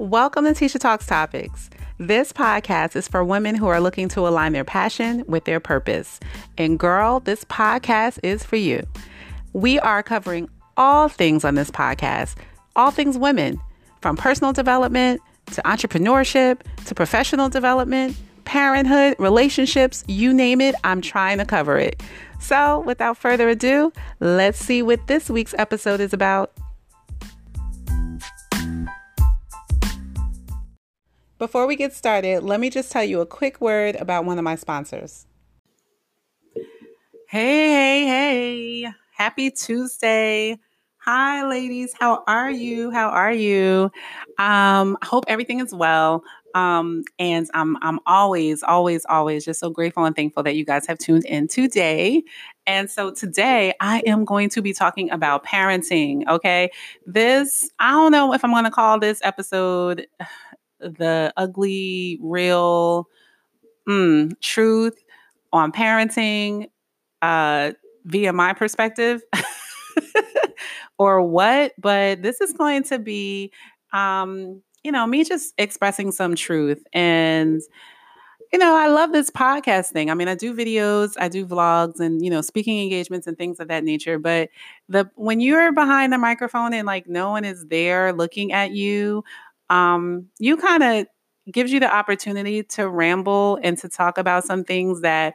Welcome to Tisha Talks Topics. This podcast is for women who are looking to align their passion with their purpose. And girl, this podcast is for you. We are covering all things on this podcast, all things women, from personal development to entrepreneurship to professional development, parenthood, relationships, you name it, I'm trying to cover it. So, without further ado, let's see what this week's episode is about. Before we get started, let me just tell you a quick word about one of my sponsors. Hey, hey, hey. Happy Tuesday. Hi, ladies. How are you? How are you? Um, hope everything is well. Um, and I'm I'm always, always, always just so grateful and thankful that you guys have tuned in today. And so today I am going to be talking about parenting. Okay. This, I don't know if I'm gonna call this episode the ugly, real mm, truth on parenting uh, via my perspective or what, but this is going to be, um, you know, me just expressing some truth. And, you know, I love this podcast thing. I mean, I do videos, I do vlogs and, you know, speaking engagements and things of that nature. But the when you're behind the microphone and like no one is there looking at you um, you kind of gives you the opportunity to ramble and to talk about some things that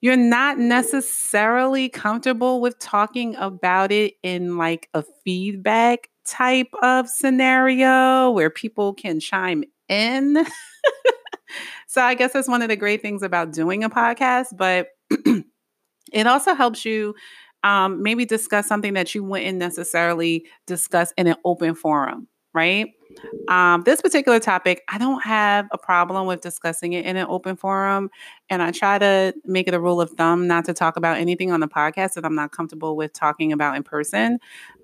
you're not necessarily comfortable with talking about it in like a feedback type of scenario where people can chime in. so I guess that's one of the great things about doing a podcast, but it also helps you um, maybe discuss something that you wouldn't necessarily discuss in an open forum, right? Um, this particular topic, I don't have a problem with discussing it in an open forum. And I try to make it a rule of thumb not to talk about anything on the podcast that I'm not comfortable with talking about in person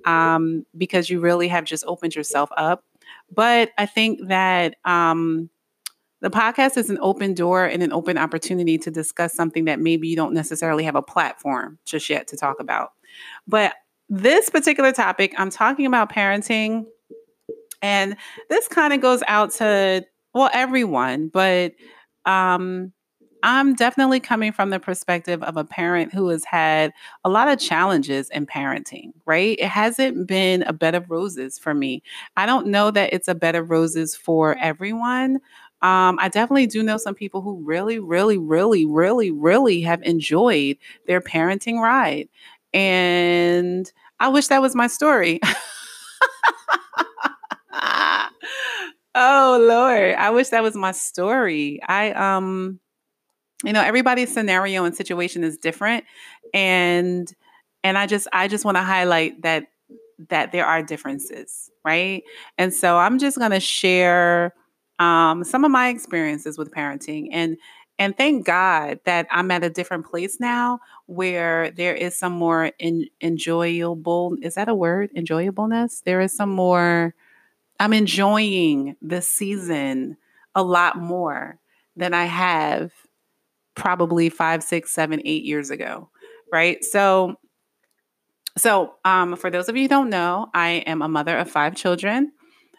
um, because you really have just opened yourself up. But I think that um, the podcast is an open door and an open opportunity to discuss something that maybe you don't necessarily have a platform just yet to talk about. But this particular topic, I'm talking about parenting and this kind of goes out to, well, everyone, but um, I'm definitely coming from the perspective of a parent who has had a lot of challenges in parenting, right? It hasn't been a bed of roses for me. I don't know that it's a bed of roses for everyone. Um, I definitely do know some people who really, really, really, really, really have enjoyed their parenting ride. And I wish that was my story. oh Lord. I wish that was my story. I um you know, everybody's scenario and situation is different and and I just I just want to highlight that that there are differences, right? And so I'm just going to share um, some of my experiences with parenting and and thank God that I'm at a different place now where there is some more in, enjoyable is that a word enjoyableness there is some more I'm enjoying this season a lot more than I have probably five, six, seven, eight years ago. Right. So, so um, for those of you don't know, I am a mother of five children,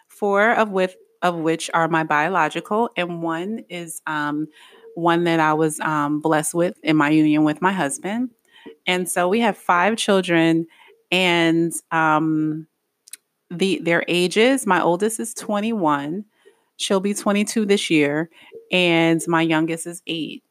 four of with of which are my biological, and one is um, one that I was um, blessed with in my union with my husband. And so we have five children, and um, the their ages. My oldest is 21. She'll be 22 this year, and my youngest is eight.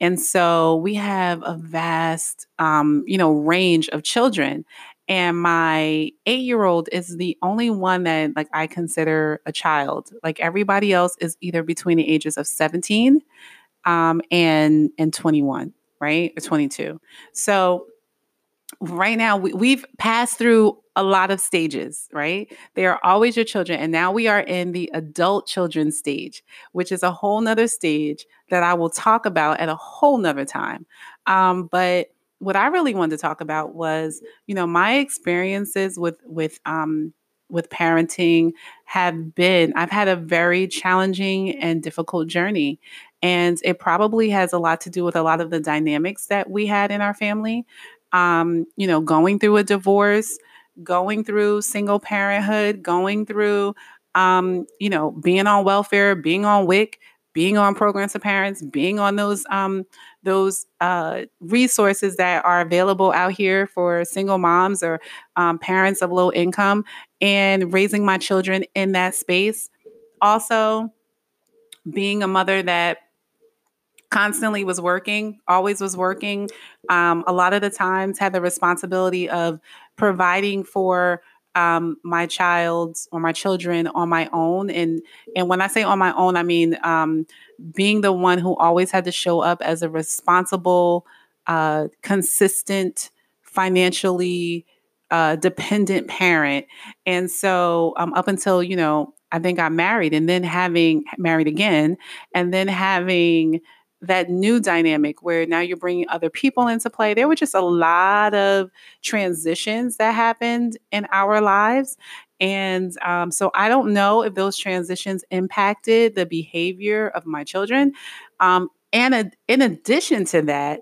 And so we have a vast, um, you know, range of children. And my eight-year-old is the only one that like I consider a child. Like everybody else is either between the ages of 17 um, and and 21, right, or 22. So right now we, we've passed through a lot of stages, right? They are always your children. And now we are in the adult children stage, which is a whole nother stage that I will talk about at a whole nother time. Um, but what I really wanted to talk about was, you know, my experiences with with um with parenting have been I've had a very challenging and difficult journey. And it probably has a lot to do with a lot of the dynamics that we had in our family. Um, you know, going through a divorce, going through single parenthood, going through um, you know, being on welfare, being on WIC, being on programs for parents, being on those um, those uh, resources that are available out here for single moms or um, parents of low income, and raising my children in that space. Also, being a mother that constantly was working, always was working. Um, a lot of the times had the responsibility of providing for um, my child or my children on my own. And and when I say on my own, I mean um, being the one who always had to show up as a responsible, uh, consistent, financially uh, dependent parent. And so um, up until you know I think I married, and then having married again, and then having that new dynamic where now you're bringing other people into play. There were just a lot of transitions that happened in our lives. And um, so I don't know if those transitions impacted the behavior of my children. Um, and a, in addition to that,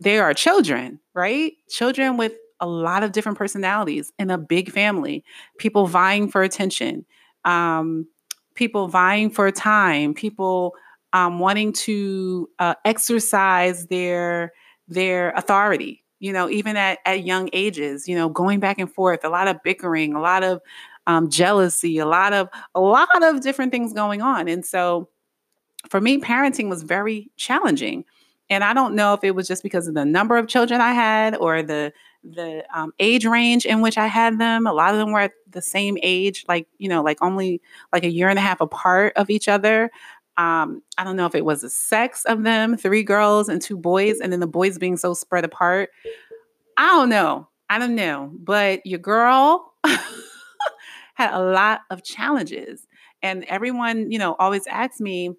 they are children, right? Children with a lot of different personalities in a big family, people vying for attention, um, people vying for time, people um, wanting to uh, exercise their their authority. You know, even at, at young ages, you know, going back and forth, a lot of bickering, a lot of um, jealousy, a lot of a lot of different things going on. And so, for me, parenting was very challenging. And I don't know if it was just because of the number of children I had or the the um, age range in which I had them. A lot of them were at the same age, like you know, like only like a year and a half apart of each other. Um, I don't know if it was the sex of them, three girls and two boys, and then the boys being so spread apart. I don't know. I don't know. But your girl had a lot of challenges. And everyone, you know, always asks me,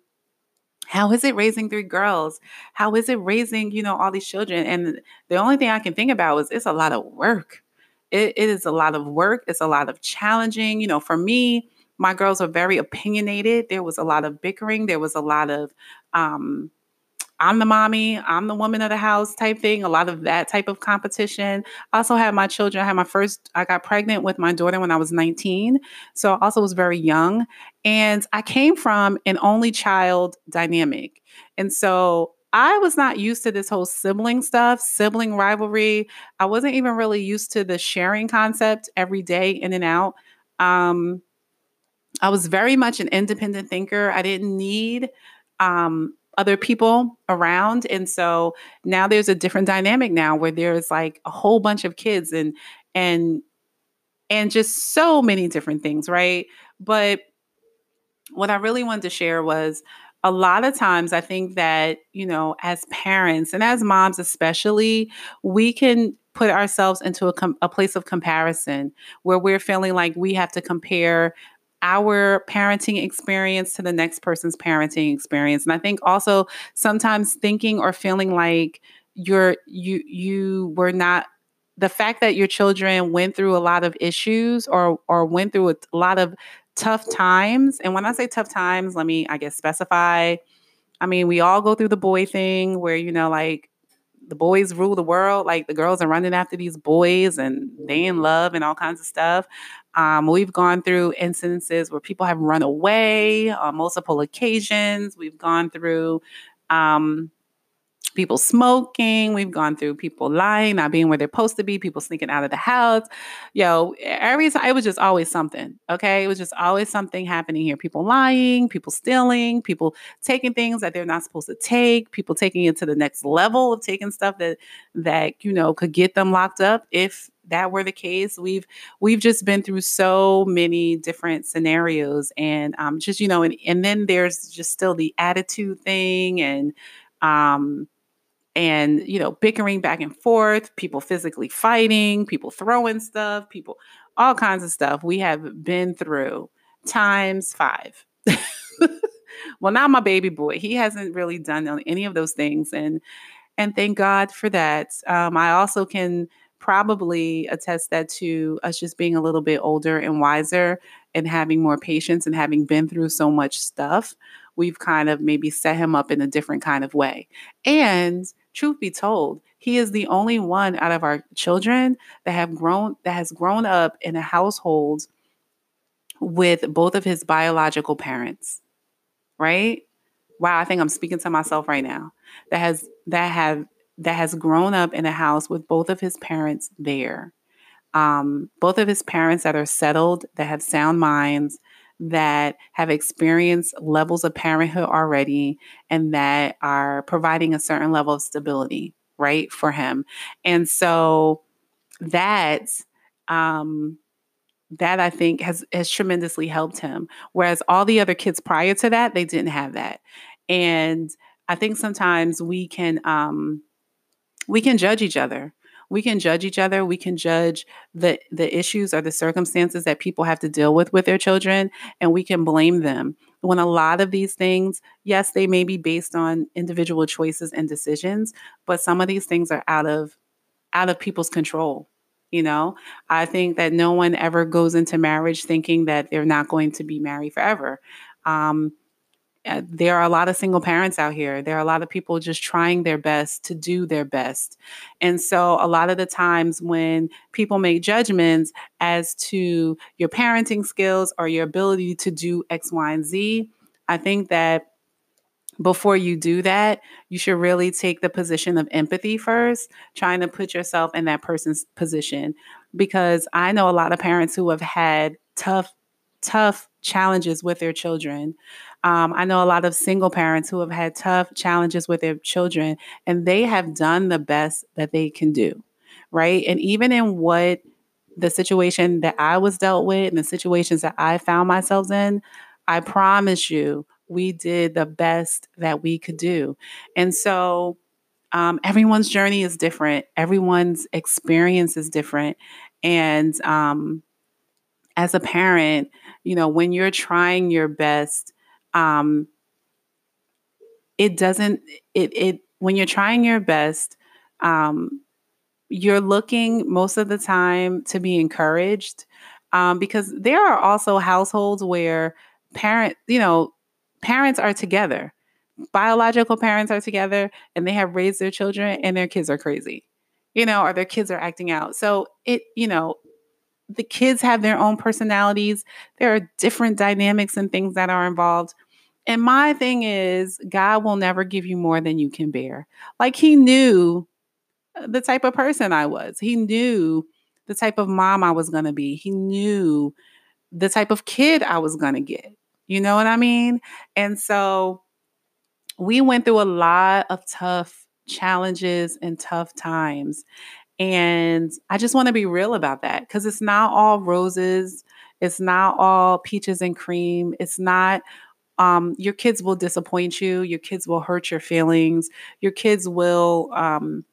how is it raising three girls? How is it raising, you know, all these children? And the only thing I can think about is it's a lot of work. it, it is a lot of work. It's a lot of challenging. You know, for me, my girls are very opinionated. There was a lot of bickering. There was a lot of, um, I'm the mommy, I'm the woman of the house type thing, a lot of that type of competition. I also had my children. I had my first, I got pregnant with my daughter when I was 19. So I also was very young. And I came from an only child dynamic. And so I was not used to this whole sibling stuff, sibling rivalry. I wasn't even really used to the sharing concept every day in and out. Um, I was very much an independent thinker. I didn't need um, other people around. And so now there's a different dynamic now where there's like a whole bunch of kids and, and, and just so many different things, right? But what I really wanted to share was a lot of times I think that, you know, as parents and as moms especially, we can put ourselves into a, com- a place of comparison where we're feeling like we have to compare our parenting experience to the next person's parenting experience and i think also sometimes thinking or feeling like you're you you were not the fact that your children went through a lot of issues or or went through a lot of tough times and when i say tough times let me i guess specify i mean we all go through the boy thing where you know like the boys rule the world. Like the girls are running after these boys and they in love and all kinds of stuff. Um, we've gone through instances where people have run away on multiple occasions. We've gone through um, people smoking. We've gone through people lying, not being where they're supposed to be, people sneaking out of the house. Yo, every time it was just always something. Okay. It was just always something happening here. People lying, people stealing, people taking things that they're not supposed to take, people taking it to the next level of taking stuff that that, you know, could get them locked up if that were the case we've we've just been through so many different scenarios and um just you know and, and then there's just still the attitude thing and um and you know bickering back and forth people physically fighting people throwing stuff people all kinds of stuff. We have been through times five. Well now my baby boy he hasn't really done any of those things and and thank god for that. Um, i also can probably attest that to us just being a little bit older and wiser and having more patience and having been through so much stuff we've kind of maybe set him up in a different kind of way and truth be told, he is the only one out of our children that have grown that has grown up in a household with both of his biological parents, right? Wow, I think I'm speaking to myself right now. That has that have that has grown up in a house with both of his parents there. Um, both of his parents that are settled, that have sound minds, that have experienced levels of parenthood already, and that are providing a certain level of stability, right, for him. And so that um, that I think has has tremendously helped him. Whereas all the other kids prior to that, they didn't have that. And I think sometimes we can um, we can judge each other. We can judge each other. We can judge the the issues or the circumstances that people have to deal with with their children, and we can blame them. When a lot of these things, yes, they may be based on individual choices and decisions, but some of these things are out of out of people's control you know, I think that no one ever goes into marriage thinking that they're not going to be married forever. Um, Uh, there are a lot of single parents out here. There are a lot of people just trying their best to do their best. And so, a lot of the times when people make judgments as to your parenting skills or your ability to do X, Y, and Z, I think that before you do that, you should really take the position of empathy first, trying to put yourself in that person's position. Because I know a lot of parents who have had tough, tough challenges with their children. Um, I know a lot of single parents who have had tough challenges with their children, and they have done the best that they can do, right? And even in what the situation that I was dealt with and the situations that I found myself in, I promise you, we did the best that we could do. And so um, everyone's journey is different, everyone's experience is different. And um, as a parent, you know, when you're trying your best, um, it doesn't, it, it, when you're trying your best, um, you're looking most of the time to be encouraged um, because there are also households where parent, you know, parents are together. Biological parents are together and they have raised their children and their kids are crazy, you know, or their kids are acting out. So it, you know, the kids have their own personalities. There are different dynamics and things that are involved. And my thing is, God will never give you more than you can bear. Like He knew uh, the type of person I was, He knew the type of mom I was going to be, He knew the type of kid I was going to get. You know what I mean? And so we went through a lot of tough challenges and tough times. And I just want to be real about that because it's not all roses. It's not all peaches and cream. It's not, um, your kids will disappoint you. Your kids will hurt your feelings. Your kids will um,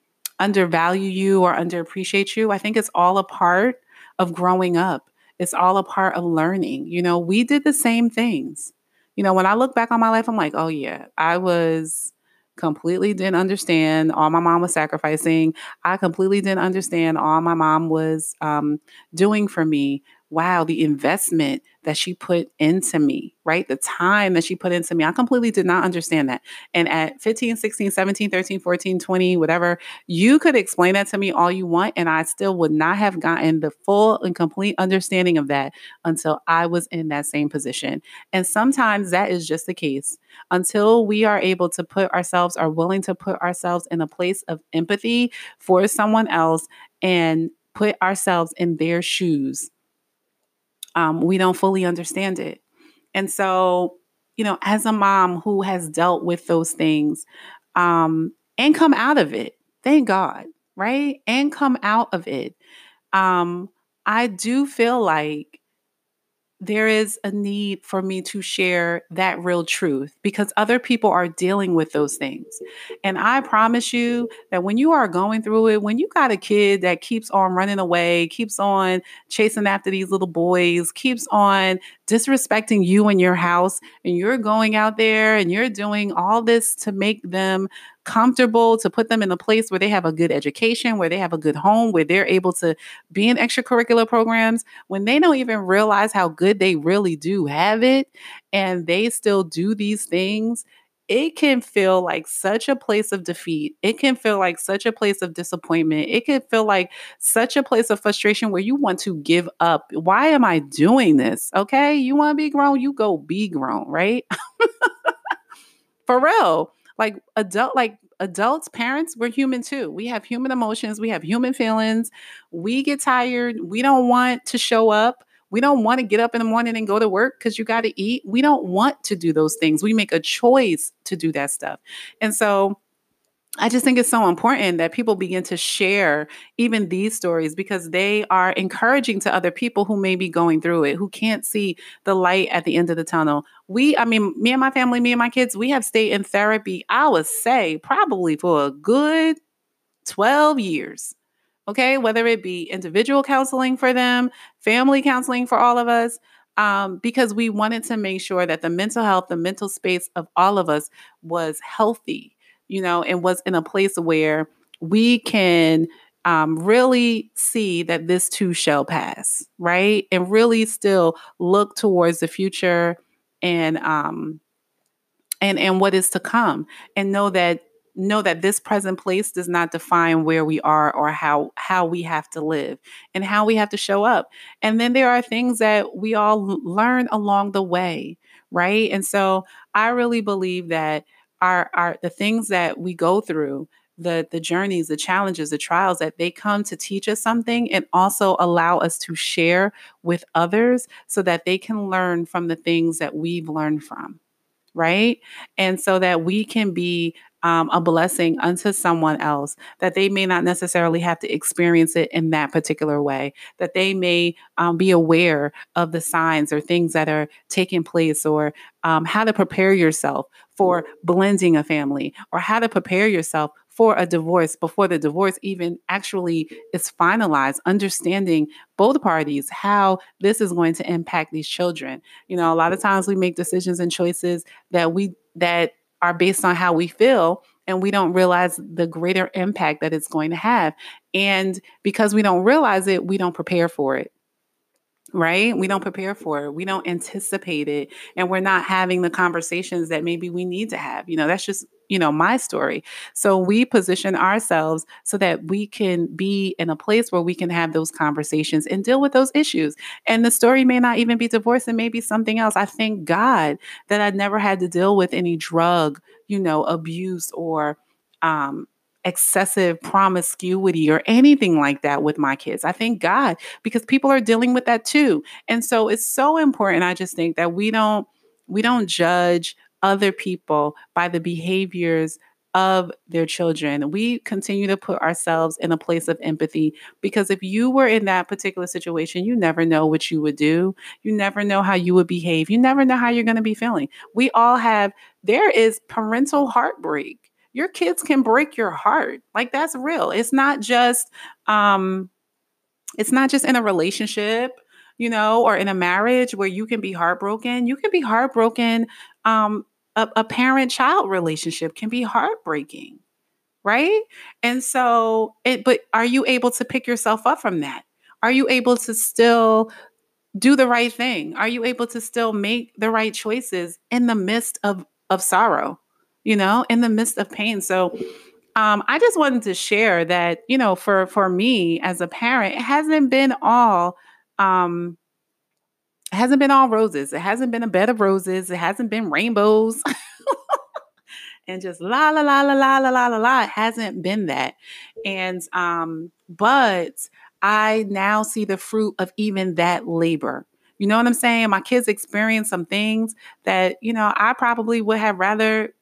undervalue you or underappreciate you. I think it's all a part of growing up. It's all a part of learning. You know, we did the same things. You know, when I look back on my life, I'm like, oh, yeah, I was completely didn't understand. All my mom was sacrificing. I completely didn't understand. All my mom was um, doing for me wow, the investment that she put into me, right? The time that she put into me. I completely did not understand that. And at 15, 16, 17, 13, 14, 20, whatever, you could explain that to me all you want. And I still would not have gotten the full and complete understanding of that until I was in that same position. And sometimes that is just the case. Until we are able to put ourselves, are willing to put ourselves in a place of empathy for someone else and put ourselves in their shoes um, we don't fully understand it. And so, you know, as a mom who has dealt with those things um, and come out of it, thank God, right? And come out of it, um, I do feel like there is a need for me to share that real truth because other people are dealing with those things. And I promise you that when you are going through it, when you got a kid that keeps on running away, keeps on chasing after these little boys, keeps on disrespecting you and your house, and you're going out there and you're doing all this to make them comfortable, to put them in a place where they have a good education, where they have a good home, where they're able to be in extracurricular programs, when they don't even realize how good they really do have it, and they still do these things, it can feel like such a place of defeat. It can feel like such a place of disappointment. It can feel like such a place of frustration where you want to give up. Why am I doing this? Okay. You want to be grown, you go be grown, right? For real. Like adult, like adults, parents, we're human too. We have human emotions, we have human feelings. We get tired. We don't want to show up. We don't want to get up in the morning and go to work because you got to eat. We don't want to do those things. We make a choice to do that stuff. And so I just think it's so important that people begin to share even these stories because they are encouraging to other people who may be going through it, who can't see the light at the end of the tunnel. We, I mean, me and my family, me and my kids, we have stayed in therapy, I would say, probably for a good 12 years. Okay. Whether it be individual counseling for them, family counseling for all of us. Um, because we wanted to make sure that the mental health, the mental space of all of us was healthy you know, and was in a place where we can um, really see that this too shall pass, right? And really still look towards the future and um and and what is to come and know that know that this present place does not define where we are or how how we have to live and how we have to show up. And then there are things that we all learn along the way right? And so i really believe that our our the things that we go through the the journeys the challenges the trials that they come to teach us something and also allow us to share with others so that they can learn from the things that we've learned from right? And so that we can be um, a blessing unto someone else that they may not necessarily have to experience it in that particular way that they may um, be aware of the signs or things that are taking place or um, how to prepare yourself for blending a family or how to prepare yourself for a divorce before the divorce even actually is finalized, understanding both parties, how this is going to impact these children. You know, a lot of times we make decisions and choices that we that are based on how we feel and we don't realize the greater impact that it's going to have. And because we don't realize it, we don't prepare for it right? We don't prepare for it. We don't anticipate it. And we're not having the conversations that maybe we need to have. You know, that's just, you know, my story. So we position ourselves so that we can be in a place where we can have those conversations and deal with those issues. And the story may not even be divorce and maybe something else. I thank God that I never had to deal with any drug, you know, abuse or um excessive promiscuity or anything like that with my kids. I thank God because people are dealing with that too. And so it's so important I just think that we don't we don't judge other people by the behaviors of their children. We continue to put ourselves in a place of empathy because if you were in that particular situation, you never know what you would do. You never know how you would behave. You never know how you're going to be feeling. We all have, there is parental heartbreak your kids can break your heart. Like that's real. It's not just um it's not just in a relationship, you know, or in a marriage where you can be heartbroken. You can be heartbroken um a, a parent child relationship can be heartbreaking. Right? And so it but are you able to pick yourself up from that? Are you able to still do the right thing? Are you able to still make the right choices in the midst of of sorrow? You know, in the midst of pain. So um, I just wanted to share that, you know, for for me as a parent, it hasn't been all um it hasn't been all roses. It hasn't been a bed of roses. It hasn't been rainbows. and just la la la la la la la la. It hasn't been that. And um, but I now see the fruit of even that labor. You know what I'm saying? My kids experience some things that, you know, I probably would have rather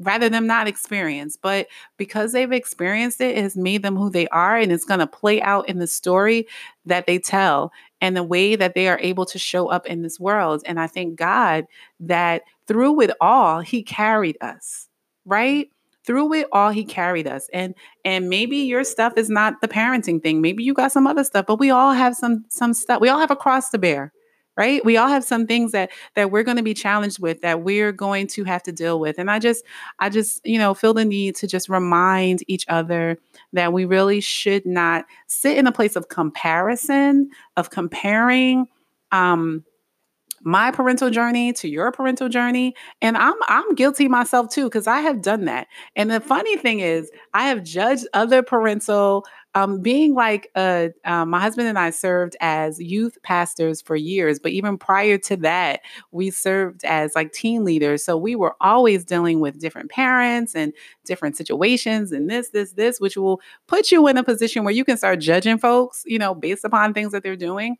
rather them not experience. But because they've experienced it, it has made them who they are. And it's going to play out in the story that they tell and the way that they are able to show up in this world. And I thank God that through it all, He carried us, right? Through it all, he carried us. And and maybe your stuff is not the parenting thing. Maybe you got some other stuff, but we all have some some stuff. We all have a cross to bear right? We all have some things that that we're going to be challenged with that we're going to have to deal with and i just i just you know feel the need to just remind each other that we really should not sit in a place of comparison of comparing um my parental journey to your parental journey and i'm i'm guilty myself too because i have done that and the funny thing is i have judged other parental um, being like uh, um, my husband and I served as youth pastors for years, but even prior to that, we served as like teen leaders. So we were always dealing with different parents and different situations and this, this, this, which will put you in a position where you can start judging folks, you know, based upon things that they're doing.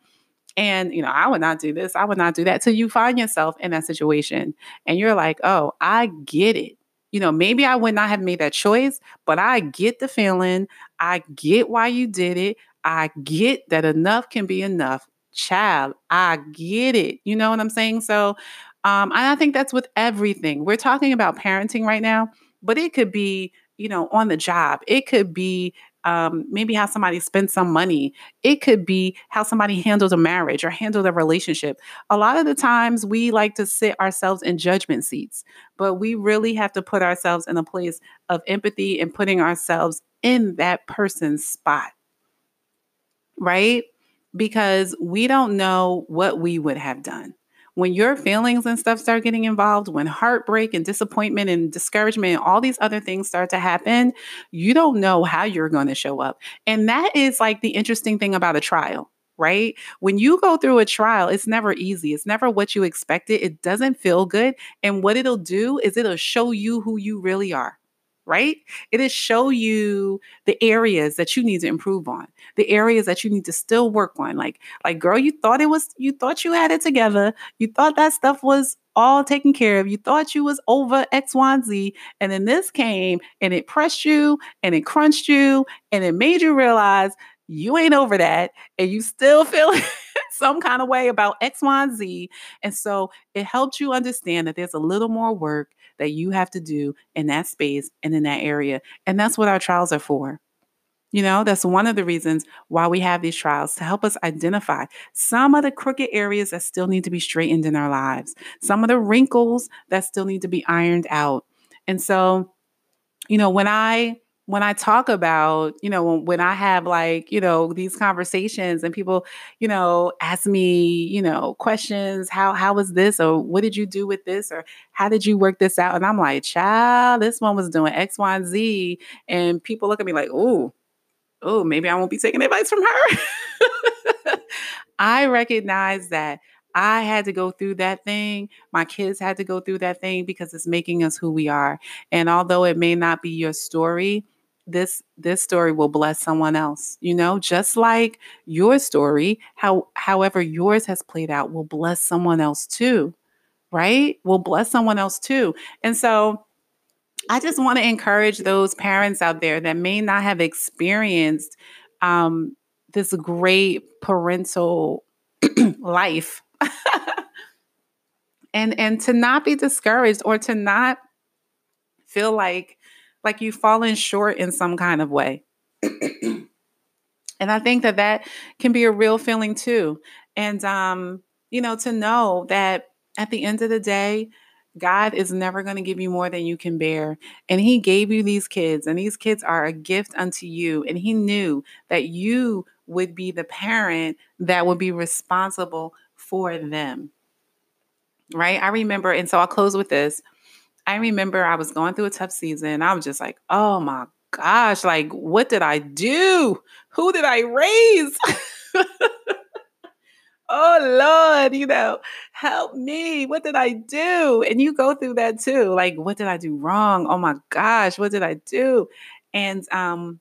And, you know, I would not do this, I would not do that. Till you find yourself in that situation and you're like, oh, I get it you know, maybe I would not have made that choice, but I get the feeling. I get why you did it. I get that enough can be enough. Child, I get it. You know what I'm saying? So, um, and I think that's with everything. We're talking about parenting right now, but it could be, you know, on the job. It could be um, maybe how somebody spends some money. It could be how somebody handles a marriage or handles a relationship. A lot of the times we like to sit ourselves in judgment seats, but we really have to put ourselves in a place of empathy and putting ourselves in that person's spot. Right? Because we don't know what we would have done when your feelings and stuff start getting involved, when heartbreak and disappointment and discouragement and all these other things start to happen, you don't know how you're going to show up. And that is like the interesting thing about a trial right? When you go through a trial, it's never easy. It's never what you expected. It doesn't feel good. And what it'll do is it'll show you who you really are right? It'll show you the areas that you need to improve on, the areas that you need to still work on. Like, like, girl, you thought it was, you thought you had it together. You thought that stuff was all taken care of. You thought you was over X, Y, and Z. And then this came and it pressed you and it crunched you and it made you realize you ain't over that and you still feel some kind of way about X, Y, and Z. And so it helped you understand that there's a little more work that you have to do in that space and in that area. And that's what our trials are for. You know, that's one of the reasons why we have these trials to help us identify some of the crooked areas that still need to be straightened in our lives, some of the wrinkles that still need to be ironed out. And so, you know, when I when I talk about, you know, when, when I have like, you know, these conversations and people, you know, ask me, you know, questions, how how was this or what did you do with this or how did you work this out? And I'm like, child, this one was doing X, Y, and Z. And people look at me like, oh, oh, maybe I won't be taking advice from her. I recognize that I had to go through that thing. My kids had to go through that thing because it's making us who we are. And although it may not be your story, this this story will bless someone else you know? Just like your story how however yours has played out will bless someone else too right? Will bless someone else too. And so i just want to encourage those parents out there that may not have experienced um, this great parental life. And and to not be discouraged or to not feel like like you've fallen short in some kind of way. and I think that that can be a real feeling too. And, um, you know, to know that at the end of the day, God is never going to give you more than you can bear. And He gave you these kids, and these kids are a gift unto you. And He knew that you would be the parent that would be responsible for them. Right? I remember, and so I'll close with this. I remember I was going through a tough season. I was just like, oh my gosh, like, what did I do? Who did I raise? oh Lord, you know, help me. What did I do? And you go through that too. Like, what did I do wrong? Oh my gosh, what did I do? And um,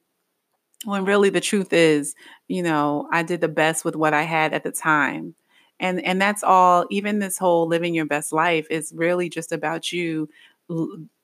when really the truth is, you know, I did the best with what I had at the time. And and that's all, even this whole living your best life is really just about you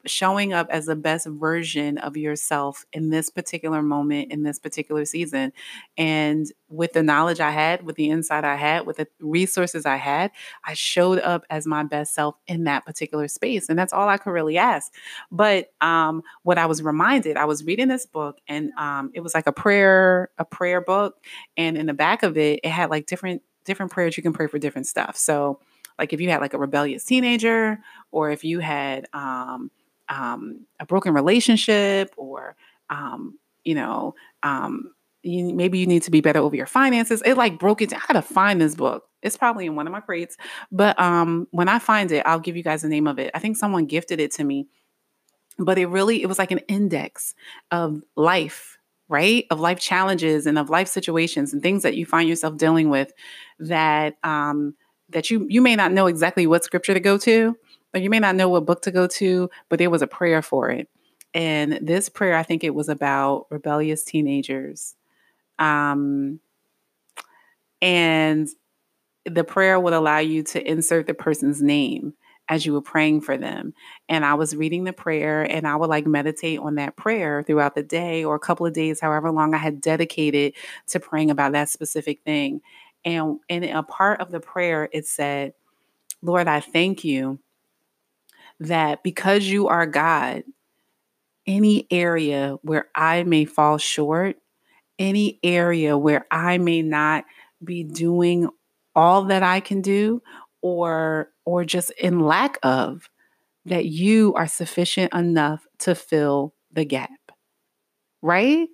showing up as the best version of yourself in this particular moment in this particular season. And with the knowledge i had with the insight i had with the resources i had i showed up as my best self in that particular space and that's all i could really ask. But um, what i was reminded i was reading this book and um, it was like a prayer a prayer book and in the back of it it had like different different prayers you can pray for different stuff. So like if you had like a rebellious teenager or if you had um, um, a broken relationship or um, you know um, you, maybe you need to be better over your finances it like broke it down i gotta find this book It's probably in one of my crates. But um, when I find it, I'll give you guys the name of it. I think someone gifted it to me. But it really, it was like an index of life, right? Of life challenges and of life situations and things that you find yourself dealing with that um that you you may not know exactly what scripture to go to, or you may not know what book to go to, but there was a prayer for it. And this prayer, I think it was about rebellious teenagers. Um, and the prayer would allow you to insert the person's name as you were praying for them. And I was reading the prayer and I would like meditate on that prayer throughout the day or a couple of days, however long I had dedicated to praying about that specific thing. And in a part of the prayer, it said, Lord, I thank you that because you are God, any area where I may fall short, any area where I may not be doing all that I can do or or just in lack of that you are sufficient enough to fill the gap. Right?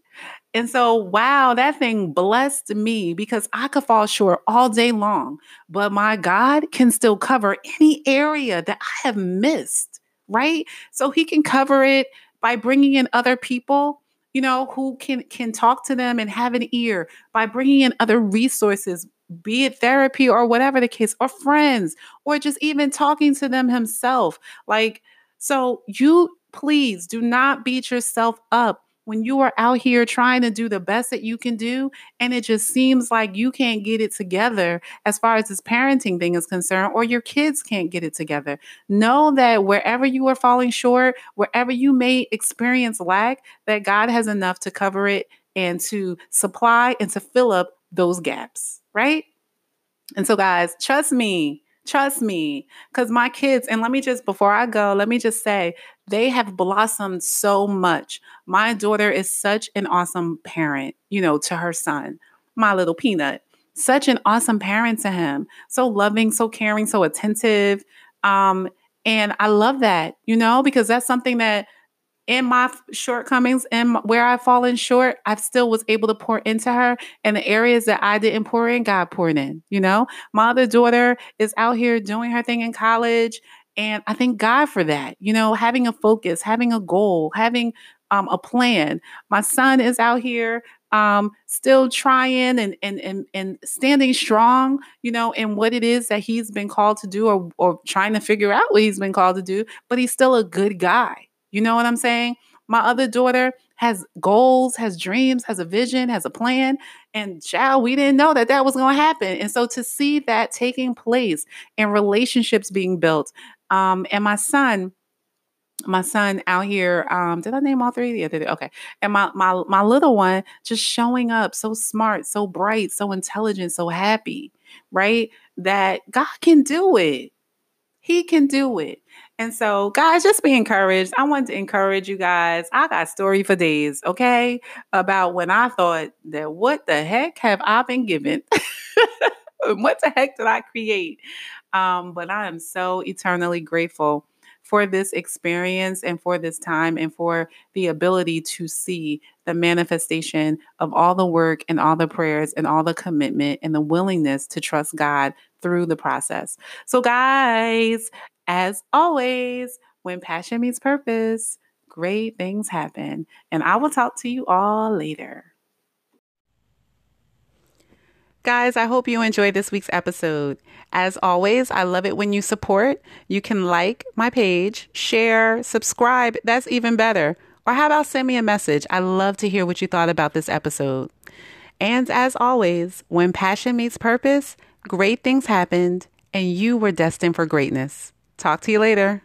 And so, wow, that thing blessed me because I could fall short all day long, but my God can still cover any area that I have missed, right? So he can cover it by bringing in other people you know who can can talk to them and have an ear by bringing in other resources be it therapy or whatever the case or friends or just even talking to them himself like so you please do not beat yourself up when you are out here trying to do the best that you can do and it just seems like you can't get it together as far as this parenting thing is concerned or your kids can't get it together. Know that wherever you are falling short wherever you may experience lack that god has enough to cover it and to supply and to fill up those gaps right? And so guys trust me Trust me, because my kids, and let me just, before I go, let me just say, they have blossomed so much. My daughter is such an awesome parent, you know, to her son, my little peanut. Such an awesome parent to him. So loving, so caring, so attentive. Um, and I love that, you know, because that's something that in my shortcomings and where I've fallen short, I still was able to pour into her. And the areas that I didn't pour in, God poured in. You know, my other daughter is out here doing her thing in college. And I thank God for that. You know, having a focus, having a goal, having um, a plan. My son is out here um, still trying and, and and and standing strong, you know, in what it is that he's been called to do, or or trying to figure out what he's been called to do. But he's still a good guy. You know what I'm saying? My other daughter has goals, has dreams, has a vision, has a plan. And child, we didn't know that that was going to happen. And so to see that taking place and relationships being built, um, and my son, my son out here, um, did I name all three? Yeah, okay. And my my my little one just showing up so smart, so bright, so intelligent, so happy, right? That God can do it. He can do it. And so, guys, just be encouraged. I want to encourage you guys. I got story for days, okay, about when I thought that what the heck have I been given? what the heck did I create? Um, but I am so eternally grateful for this experience and for this time and for the ability to see the manifestation of all the work and all the prayers and all the commitment and the willingness to trust God through the process. So, guys, as always, when passion meets purpose, great things happen. And I will talk to you all later. Guys, I hope you enjoyed this week's episode. As always, I love it when you support. You can like my page, share, subscribe. That's even better. Or how about send me a message? I love to hear what you thought about this episode. And as always, when passion meets purpose, great things happened and you were destined for greatness. Talk to you later.